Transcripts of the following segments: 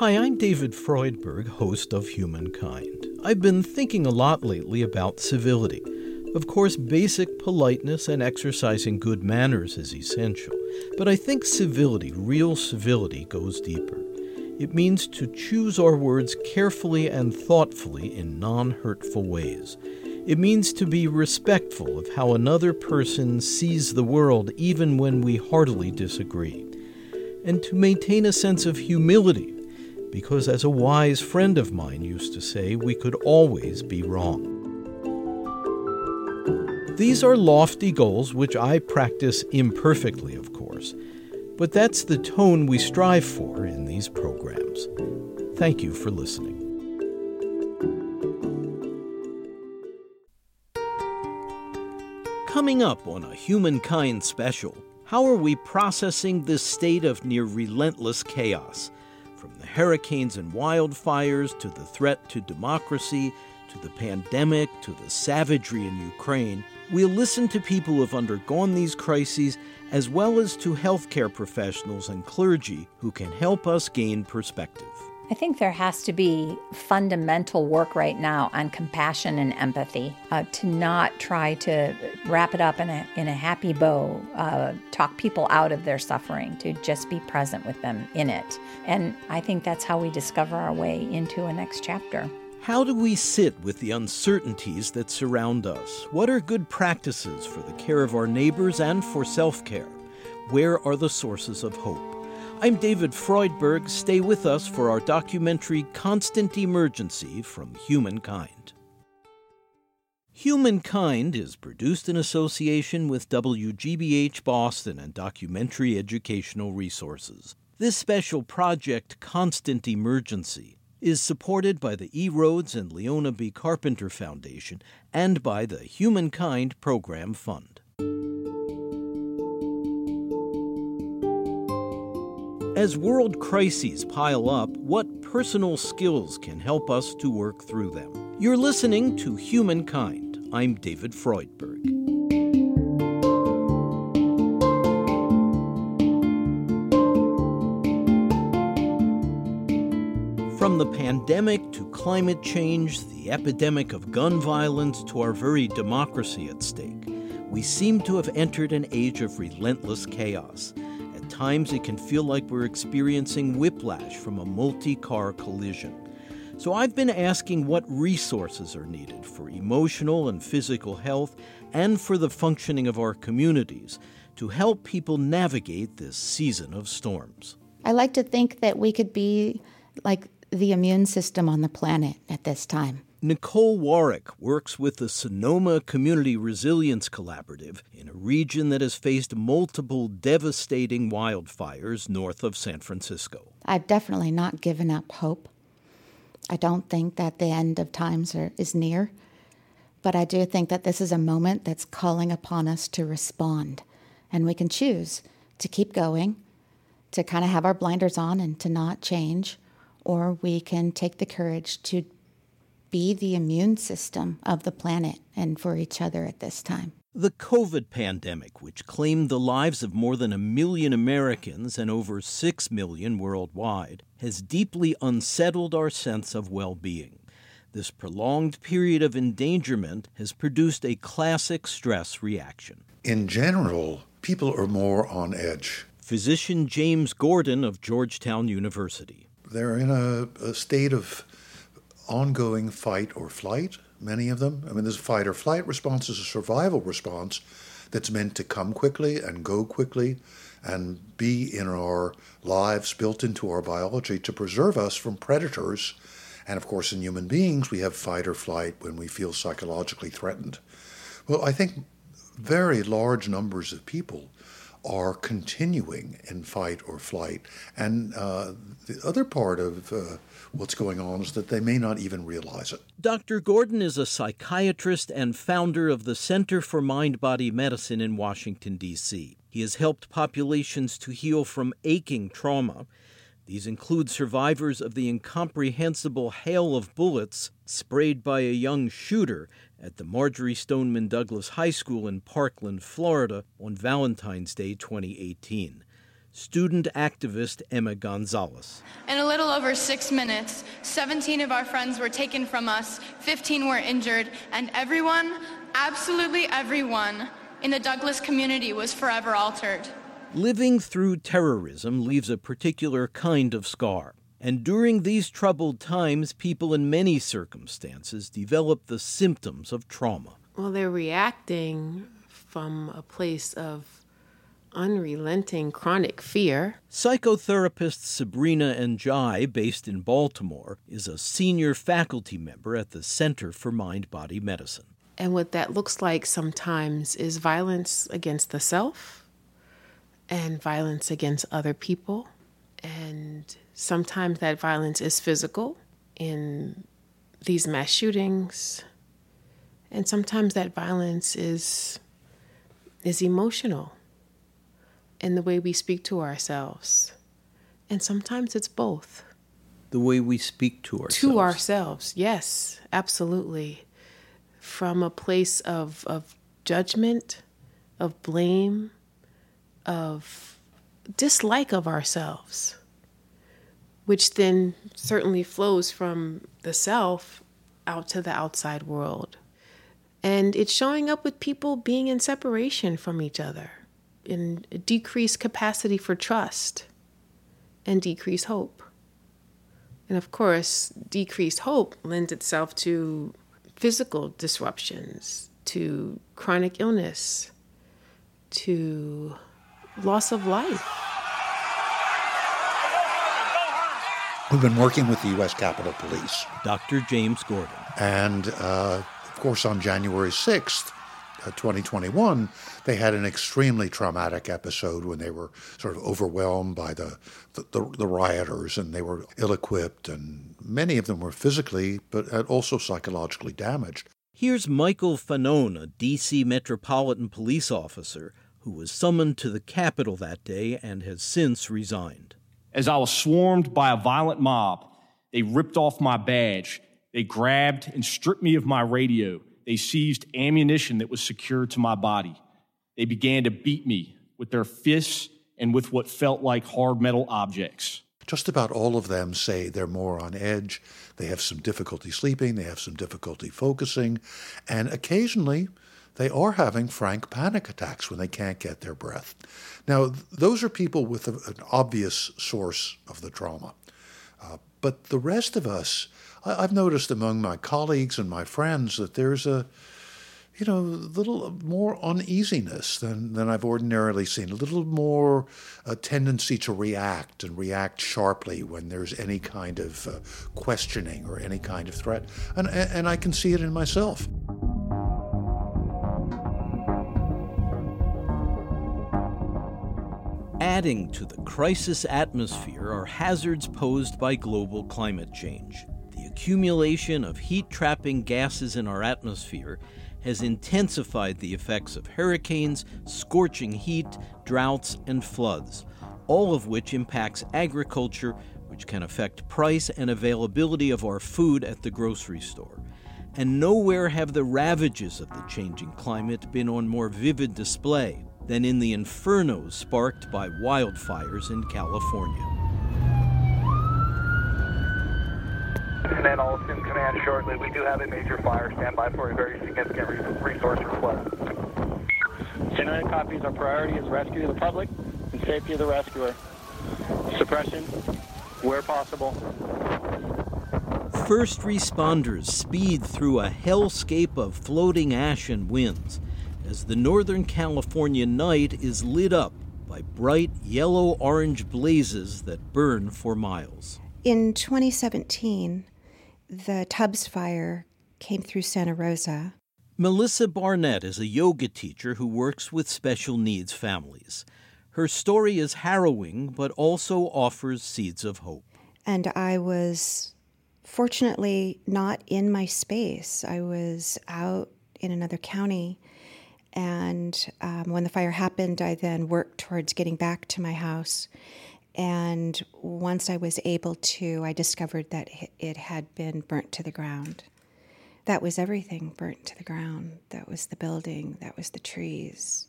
Hi, I'm David Freudberg, host of Humankind. I've been thinking a lot lately about civility. Of course, basic politeness and exercising good manners is essential, but I think civility, real civility, goes deeper. It means to choose our words carefully and thoughtfully in non hurtful ways. It means to be respectful of how another person sees the world, even when we heartily disagree. And to maintain a sense of humility, because as a wise friend of mine used to say, we could always be wrong. These are lofty goals which I practice imperfectly, of course, but that's the tone we strive for in these programs. Thank you for listening. Coming up on a Humankind special, how are we processing this state of near relentless chaos? Hurricanes and wildfires to the threat to democracy to the pandemic to the savagery in Ukraine, we'll listen to people who have undergone these crises as well as to healthcare professionals and clergy who can help us gain perspective. I think there has to be fundamental work right now on compassion and empathy uh, to not try to wrap it up in a, in a happy bow, uh, talk people out of their suffering, to just be present with them in it. And I think that's how we discover our way into a next chapter. How do we sit with the uncertainties that surround us? What are good practices for the care of our neighbors and for self care? Where are the sources of hope? I'm David Freudberg. Stay with us for our documentary Constant Emergency from Humankind. Humankind is produced in association with WGBH Boston and Documentary Educational Resources. This special project, Constant Emergency, is supported by the E. Rhodes and Leona B. Carpenter Foundation and by the Humankind Program Fund. As world crises pile up, what personal skills can help us to work through them? You're listening to Humankind. I'm David Freudberg. From the pandemic to climate change, the epidemic of gun violence to our very democracy at stake, we seem to have entered an age of relentless chaos times it can feel like we're experiencing whiplash from a multi car collision. So I've been asking what resources are needed for emotional and physical health and for the functioning of our communities to help people navigate this season of storms. I like to think that we could be like the immune system on the planet at this time. Nicole Warwick works with the Sonoma Community Resilience Collaborative in a region that has faced multiple devastating wildfires north of San Francisco. I've definitely not given up hope. I don't think that the end of times are, is near, but I do think that this is a moment that's calling upon us to respond. And we can choose to keep going, to kind of have our blinders on and to not change, or we can take the courage to be the immune system of the planet and for each other at this time. The COVID pandemic, which claimed the lives of more than a million Americans and over six million worldwide, has deeply unsettled our sense of well being. This prolonged period of endangerment has produced a classic stress reaction. In general, people are more on edge. Physician James Gordon of Georgetown University. They're in a, a state of ongoing fight or flight, many of them. I mean, this fight or flight response is a survival response that's meant to come quickly and go quickly and be in our lives, built into our biology to preserve us from predators. And of course, in human beings, we have fight or flight when we feel psychologically threatened. Well, I think very large numbers of people are continuing in fight or flight. And uh, the other part of uh, what's going on is that they may not even realize it. Dr. Gordon is a psychiatrist and founder of the Center for Mind Body Medicine in Washington, D.C. He has helped populations to heal from aching trauma. These include survivors of the incomprehensible hail of bullets sprayed by a young shooter at the Marjory Stoneman Douglas High School in Parkland, Florida on Valentine's Day 2018. student activist Emma Gonzalez. In a little over six minutes, 17 of our friends were taken from us, 15 were injured, and everyone, absolutely everyone, in the Douglas community was forever altered. Living through terrorism leaves a particular kind of scar. And during these troubled times, people in many circumstances develop the symptoms of trauma. Well, they're reacting from a place of unrelenting chronic fear. Psychotherapist Sabrina N'Diaye, based in Baltimore, is a senior faculty member at the Center for Mind Body Medicine. And what that looks like sometimes is violence against the self and violence against other people. And sometimes that violence is physical in these mass shootings. And sometimes that violence is is emotional in the way we speak to ourselves. And sometimes it's both. The way we speak to ourselves. To ourselves, yes, absolutely. From a place of, of judgment, of blame, of dislike of ourselves, which then certainly flows from the self out to the outside world. And it's showing up with people being in separation from each other in decreased capacity for trust and decreased hope. And of course, decreased hope lends itself to physical disruptions, to chronic illness, to loss of life. We've been working with the U.S. Capitol Police. Dr. James Gordon. And, uh, of course, on January 6th, 2021, they had an extremely traumatic episode when they were sort of overwhelmed by the, the, the rioters and they were ill equipped, and many of them were physically but also psychologically damaged. Here's Michael Fanone, a D.C. Metropolitan Police officer who was summoned to the Capitol that day and has since resigned. As I was swarmed by a violent mob, they ripped off my badge, they grabbed and stripped me of my radio they seized ammunition that was secured to my body. They began to beat me with their fists and with what felt like hard metal objects. Just about all of them say they're more on edge. They have some difficulty sleeping, they have some difficulty focusing, and occasionally they are having frank panic attacks when they can't get their breath. Now, those are people with a, an obvious source of the trauma. Uh, but the rest of us, I, have noticed among my colleagues and my friends that there's a, you know, a little more uneasiness than, than I've ordinarily seen, a little more a tendency to react and react sharply when there's any kind of uh, questioning or any kind of threat. And, and I can see it in myself. Adding to the crisis atmosphere are hazards posed by global climate change The accumulation of heat trapping gases in our atmosphere has intensified the effects of hurricanes, scorching heat, droughts, and floods, all of which impacts agriculture, which can affect price and availability of our food at the grocery store. And nowhere have the ravages of the changing climate been on more vivid display than in the infernos sparked by wildfires in California. and then I'll assume command shortly. We do have a major fire. Stand by for a very significant resource request. Genetic copies. Our priority is rescue of the public and safety of the rescuer. Suppression, where possible. First responders speed through a hellscape of floating ash and winds as the Northern California night is lit up by bright yellow orange blazes that burn for miles. In 2017, the Tubbs fire came through Santa Rosa. Melissa Barnett is a yoga teacher who works with special needs families. Her story is harrowing, but also offers seeds of hope. And I was fortunately not in my space. I was out in another county. And um, when the fire happened, I then worked towards getting back to my house. And once I was able to, I discovered that it had been burnt to the ground. That was everything burnt to the ground. That was the building, that was the trees.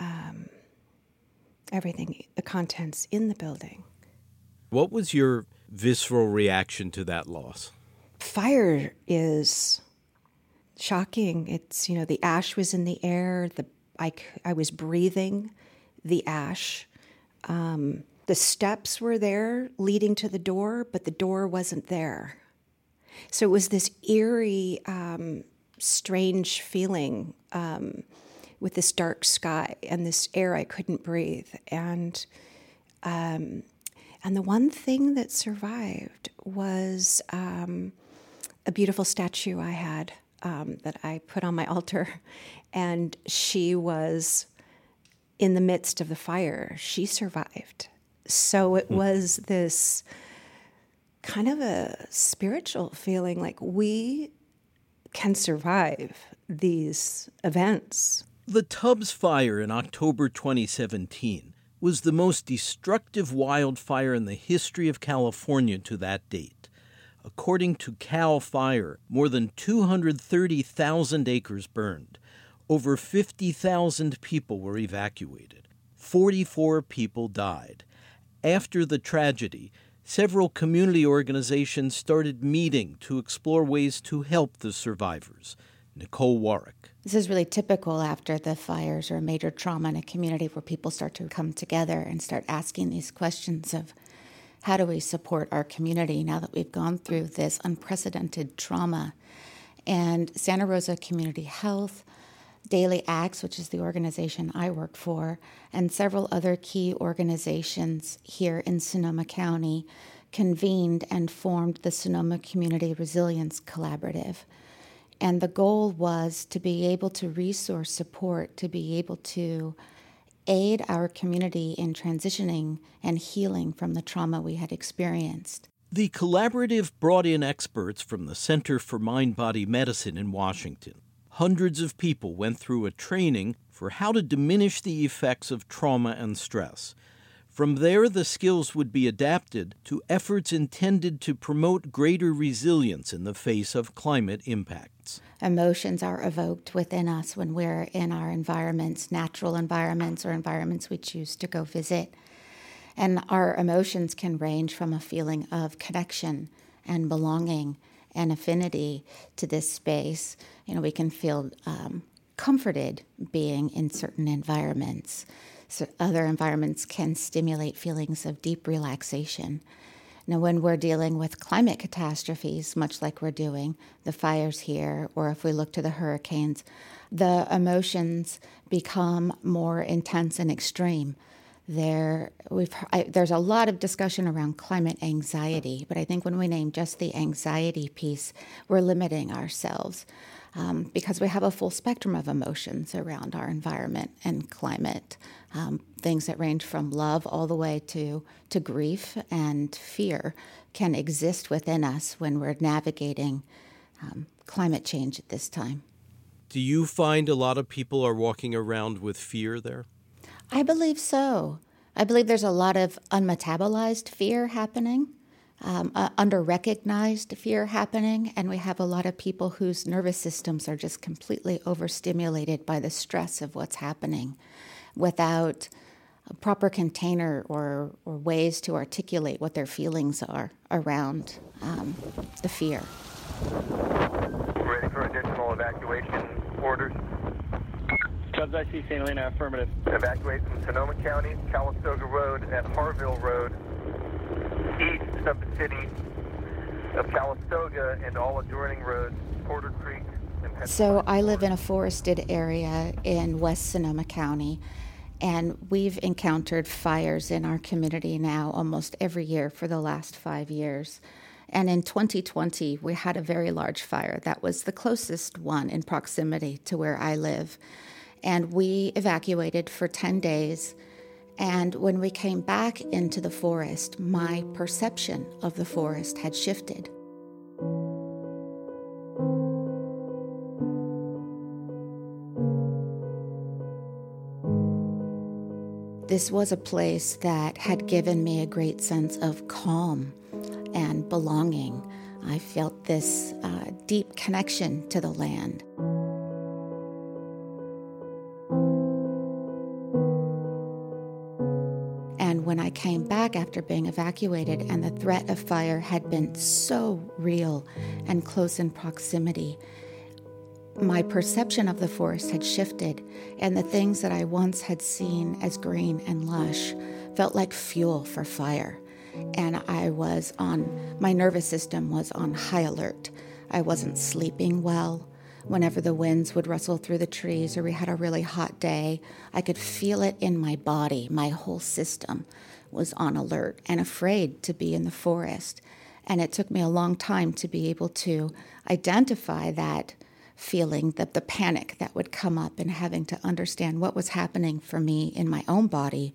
Um, everything, the contents in the building. What was your visceral reaction to that loss? Fire is shocking. It's, you know, the ash was in the air, the I, I was breathing the ash. Um, the steps were there leading to the door, but the door wasn't there. So it was this eerie, um, strange feeling um, with this dark sky and this air I couldn't breathe. And um, and the one thing that survived was um, a beautiful statue I had um, that I put on my altar, and she was in the midst of the fire. She survived. So it hmm. was this kind of a spiritual feeling like we can survive these events. The Tubbs fire in October 2017 was the most destructive wildfire in the history of California to that date. According to CAL FIRE, more than 230,000 acres burned. Over 50,000 people were evacuated. 44 people died. After the tragedy, several community organizations started meeting to explore ways to help the survivors. Nicole Warwick. This is really typical after the fires or major trauma in a community where people start to come together and start asking these questions of how do we support our community now that we've gone through this unprecedented trauma? And Santa Rosa Community Health, Daily Acts, which is the organization I work for, and several other key organizations here in Sonoma County convened and formed the Sonoma Community Resilience Collaborative. And the goal was to be able to resource support, to be able to aid our community in transitioning and healing from the trauma we had experienced. The collaborative brought in experts from the Center for Mind Body Medicine in Washington. Hundreds of people went through a training for how to diminish the effects of trauma and stress. From there, the skills would be adapted to efforts intended to promote greater resilience in the face of climate impacts. Emotions are evoked within us when we're in our environments, natural environments, or environments we choose to go visit. And our emotions can range from a feeling of connection and belonging and affinity to this space. You know, we can feel um, comforted being in certain environments so other environments can stimulate feelings of deep relaxation. Now, when we're dealing with climate catastrophes, much like we're doing, the fires here, or if we look to the hurricanes, the emotions become more intense and extreme. There, we've, I, there's a lot of discussion around climate anxiety, but I think when we name just the anxiety piece, we're limiting ourselves um, because we have a full spectrum of emotions around our environment and climate. Um, things that range from love all the way to, to grief and fear can exist within us when we're navigating um, climate change at this time. Do you find a lot of people are walking around with fear there? I believe so. I believe there's a lot of unmetabolized fear happening um, uh, under recognized fear happening, and we have a lot of people whose nervous systems are just completely overstimulated by the stress of what's happening without a proper container or, or ways to articulate what their feelings are around um, the fear. Ready for additional evacuation orders? Tubbs IC St. Helena, affirmative. Evacuate from Sonoma County, Calistoga Road, and Harville Road east of the city of Calistoga and all adjoining roads, Porter Creek. So I live in a forested area in West Sonoma County, and we've encountered fires in our community now almost every year for the last five years. And in 2020, we had a very large fire that was the closest one in proximity to where I live. And we evacuated for 10 days and when we came back into the forest, my perception of the forest had shifted. This was a place that had given me a great sense of calm and belonging. I felt this uh, deep connection to the land. When I came back after being evacuated and the threat of fire had been so real and close in proximity, my perception of the forest had shifted, and the things that I once had seen as green and lush felt like fuel for fire. And I was on, my nervous system was on high alert. I wasn't sleeping well. Whenever the winds would rustle through the trees or we had a really hot day, I could feel it in my body. My whole system was on alert and afraid to be in the forest. And it took me a long time to be able to identify that feeling, that the panic that would come up, and having to understand what was happening for me in my own body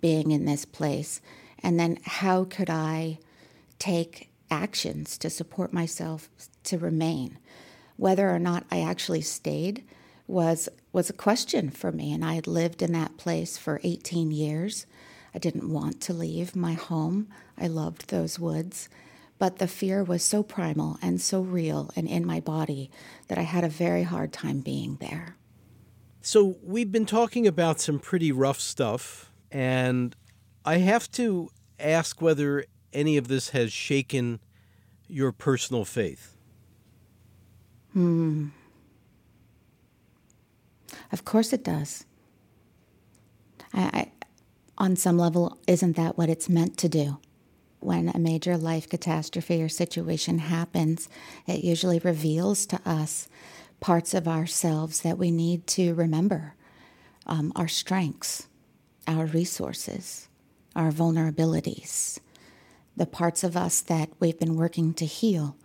being in this place. And then how could I take actions to support myself to remain? Whether or not I actually stayed was was a question for me and I had lived in that place for 18 years. I didn't want to leave my home. I loved those woods. But the fear was so primal and so real and in my body that I had a very hard time being there. So, we've been talking about some pretty rough stuff, and I have to ask whether any of this has shaken your personal faith. Hmm. Of course it does. I, I, on some level, isn't that what it's meant to do? when a major life catastrophe or situation happens, it usually reveals to us parts of ourselves that we need to remember um, our strengths, our resources, our vulnerabilities, the parts of us that we've been working to heal,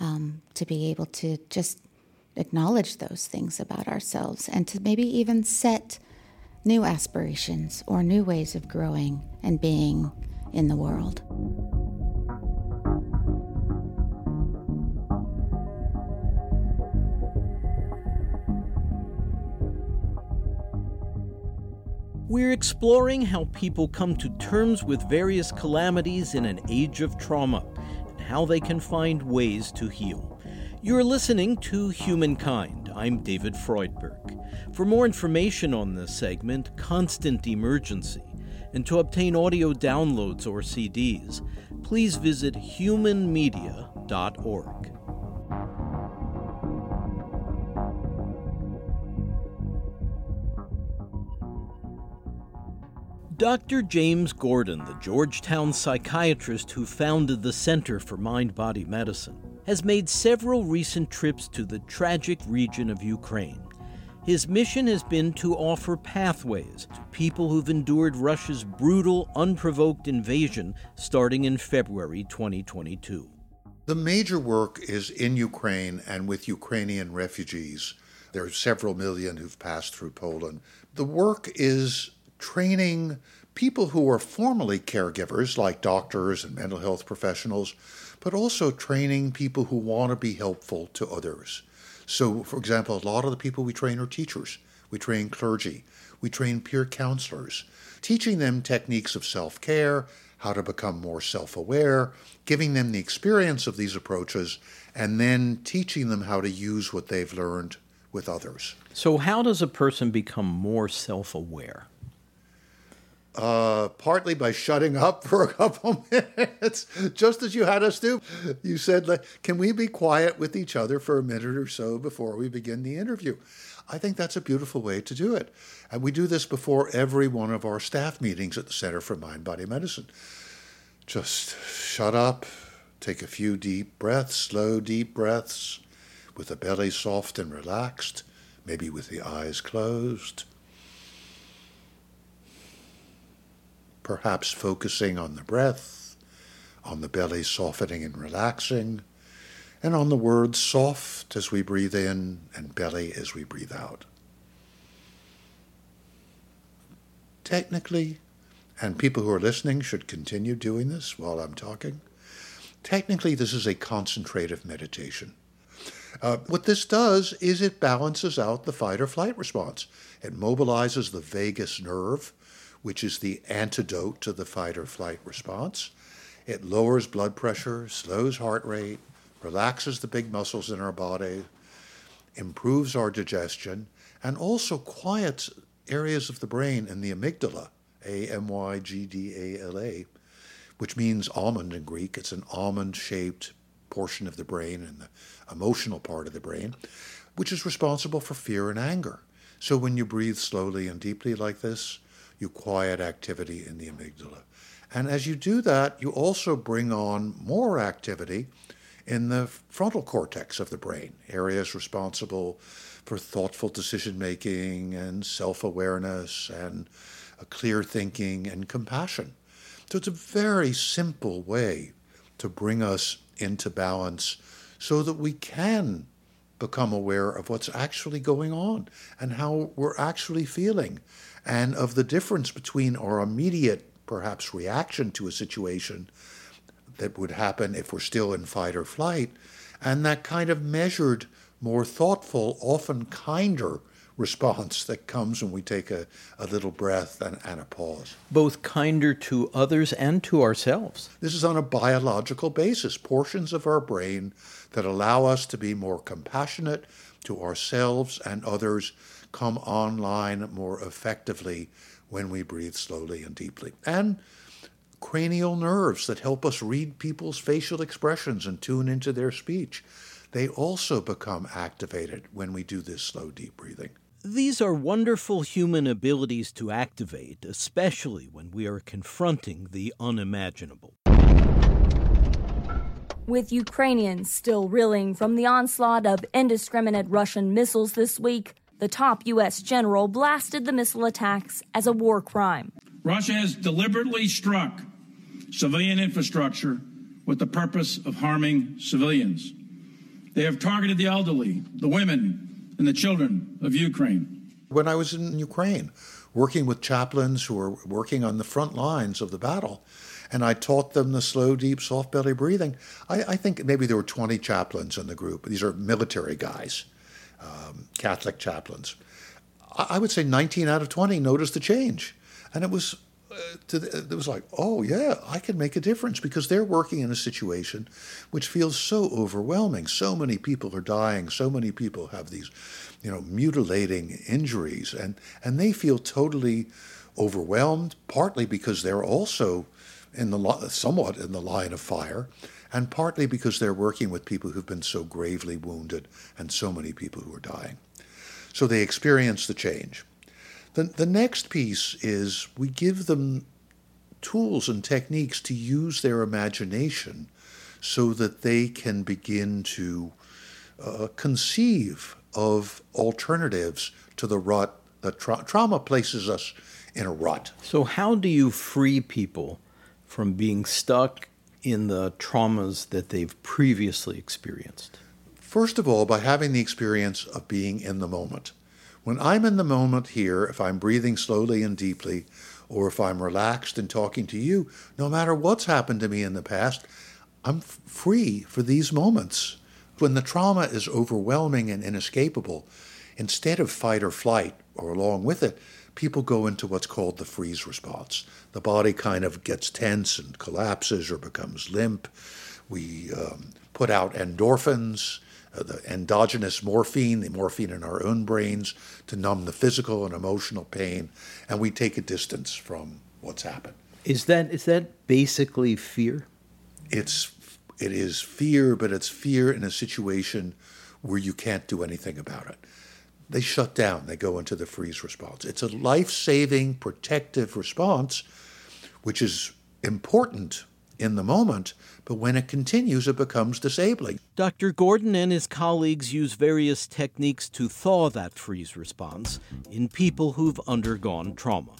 um, to be able to just acknowledge those things about ourselves and to maybe even set new aspirations or new ways of growing and being in the world. We're exploring how people come to terms with various calamities in an age of trauma how they can find ways to heal. You're listening to Humankind. I'm David Freudberg. For more information on this segment, Constant Emergency, and to obtain audio downloads or CDs, please visit humanmedia.org. Dr. James Gordon, the Georgetown psychiatrist who founded the Center for Mind Body Medicine, has made several recent trips to the tragic region of Ukraine his mission has been to offer pathways to people who've endured Russia's brutal, unprovoked invasion starting in February 2022. The major work is in Ukraine and with Ukrainian refugees. There are several million who've passed through Poland. The work is training people who are formally caregivers, like doctors and mental health professionals, but also training people who want to be helpful to others. So, for example, a lot of the people we train are teachers. We train clergy. We train peer counselors, teaching them techniques of self care, how to become more self aware, giving them the experience of these approaches, and then teaching them how to use what they've learned with others. So, how does a person become more self aware? Uh, partly by shutting up for a couple minutes, just as you had us do. You said, Can we be quiet with each other for a minute or so before we begin the interview? I think that's a beautiful way to do it. And we do this before every one of our staff meetings at the Center for Mind Body Medicine. Just shut up, take a few deep breaths, slow, deep breaths, with the belly soft and relaxed, maybe with the eyes closed perhaps focusing on the breath, on the belly softening and relaxing, and on the words soft as we breathe in and belly as we breathe out. Technically, and people who are listening should continue doing this while I'm talking, technically, this is a concentrative meditation. Uh, what this does is it balances out the fight or flight response. It mobilizes the vagus nerve, which is the antidote to the fight or flight response. It lowers blood pressure, slows heart rate, relaxes the big muscles in our body, improves our digestion, and also quiets areas of the brain in the amygdala A M Y G D A L A, which means almond in Greek. It's an almond shaped portion of the brain and the emotional part of the brain, which is responsible for fear and anger. So when you breathe slowly and deeply like this, you quiet activity in the amygdala. And as you do that, you also bring on more activity in the frontal cortex of the brain, areas responsible for thoughtful decision making and self awareness and clear thinking and compassion. So it's a very simple way to bring us into balance so that we can become aware of what's actually going on and how we're actually feeling and of the difference between our immediate, perhaps, reaction to a situation that would happen if we're still in fight or flight and that kind of measured, more thoughtful, often kinder response that comes when we take a, a little breath and, and a pause. Both kinder to others and to ourselves. This is on a biological basis, portions of our brain that allow us to be more compassionate to ourselves and others come online more effectively when we breathe slowly and deeply. And cranial nerves that help us read people's facial expressions and tune into their speech. They also become activated when we do this slow, deep breathing. These are wonderful human abilities to activate, especially when we are confronting the unimaginable. With Ukrainians still reeling from the onslaught of indiscriminate Russian missiles this week, the top U.S. general blasted the missile attacks as a war crime. Russia has deliberately struck civilian infrastructure with the purpose of harming civilians. They have targeted the elderly, the women, and the children of Ukraine. When I was in Ukraine, working with chaplains who were working on the front lines of the battle, and I taught them the slow, deep, soft belly breathing. I, I think maybe there were 20 chaplains in the group. These are military guys, um, Catholic chaplains. I, would say 19 out of 20 noticed the change. And it was to the, it was like, oh yeah, I can make a difference because they're working in a situation which feels so overwhelming. So many people are dying. So many people have these, you know, mutilating injuries, and and they feel totally overwhelmed. Partly because they're also in the somewhat in the line of fire, and partly because they're working with people who've been so gravely wounded and so many people who are dying. So they experience the change. The, the next piece is we give them tools and techniques to use their imagination so that they can begin to uh, conceive of alternatives to the rut that tra- trauma places us in a rut. So, how do you free people from being stuck in the traumas that they've previously experienced? First of all, by having the experience of being in the moment. When I'm in the moment here, if I'm breathing slowly and deeply, or if I'm relaxed and talking to you, no matter what's happened to me in the past, I'm f- free for these moments. When the trauma is overwhelming and inescapable, instead of fight or flight, or along with it, people go into what's called the freeze response. The body kind of gets tense and collapses or becomes limp. We um, put out endorphins uh, the endogenous morphine, the morphine in our own brains, to numb the physical and emotional pain, and we take a distance from what's happened. Is that is that basically fear? It's it is fear, but it's fear in a situation where you can't do anything about it. They shut down. They go into the freeze response. It's a life-saving, protective response, which is important in the moment, but when it continues, it becomes disabling. Dr. Gordon and his colleagues use various techniques to thaw that freeze response in people who've undergone trauma.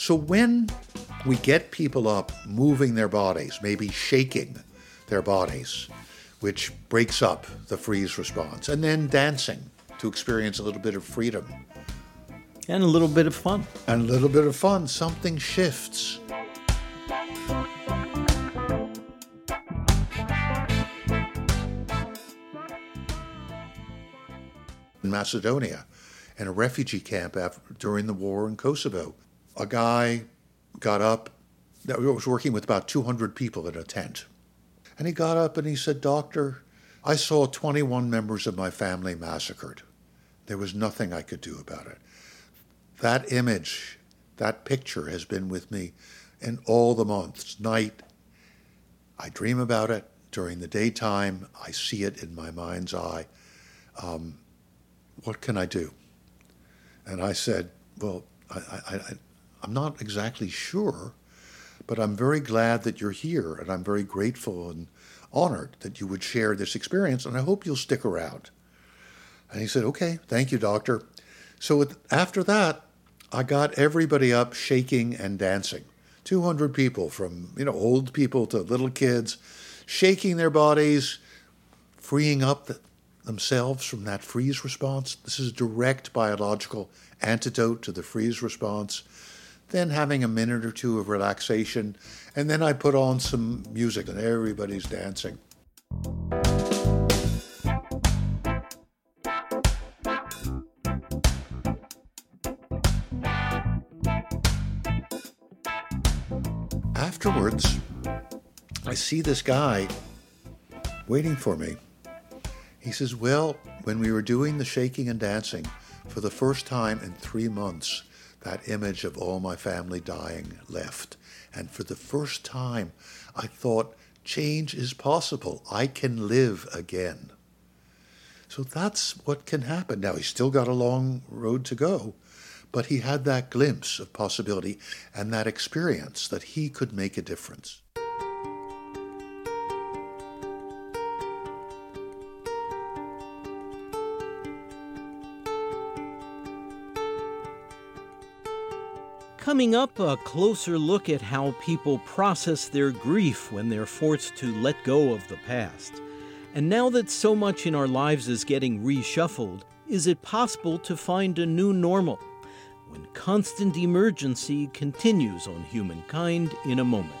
So when we get people up moving their bodies, maybe shaking their bodies, which breaks up the freeze response, and then dancing to experience a little bit of freedom. And a little bit of fun. And a little bit of fun. Something shifts. In Macedonia, in a refugee camp after, during the war in Kosovo, a guy got up that was working with about 200 people in a tent. And he got up and he said, Doctor, I saw 21 members of my family massacred. There was nothing I could do about it. That image, that picture has been with me in all the months, night. I dream about it during the daytime. I see it in my mind's eye. Um, what can I do? And I said, Well, I, I, I, I'm not exactly sure, but I'm very glad that you're here, and I'm very grateful and honored that you would share this experience, and I hope you'll stick around. And he said, Okay, thank you, doctor. So after that, I got everybody up shaking and dancing. 200 people, from you know old people to little kids, shaking their bodies, freeing up the, themselves from that freeze response. This is a direct biological antidote to the freeze response. Then having a minute or two of relaxation, and then I put on some music and everybody's dancing. Afterwards, I see this guy waiting for me he says, Well, when we were doing the shaking and dancing, for the first time in three months, that image of all my family dying left. And for the first time, I thought, change is possible. I can live again. So that's what can happen. Now, he's still got a long road to go, but he had that glimpse of possibility and that experience that he could make a difference. Coming up, a closer look at how people process their grief when they're forced to let go of the past. And now that so much in our lives is getting reshuffled, is it possible to find a new normal? When constant emergency continues on humankind in a moment.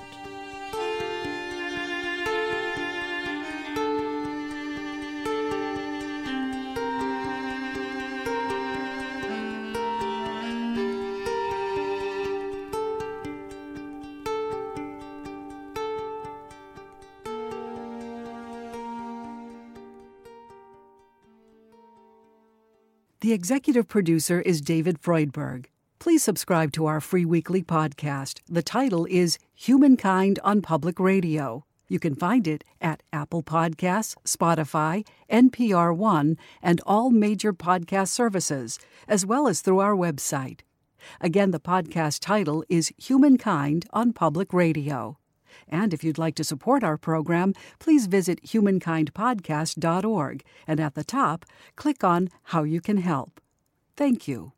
The executive producer is David Freudberg. Please subscribe to our free weekly podcast. The title is Humankind on Public Radio. You can find it at Apple Podcasts, Spotify, NPR One, and all major podcast services, as well as through our website. Again, the podcast title is Humankind on Public Radio. And if you'd like to support our program, please visit humankindpodcast.org and at the top, click on How You Can Help. Thank you.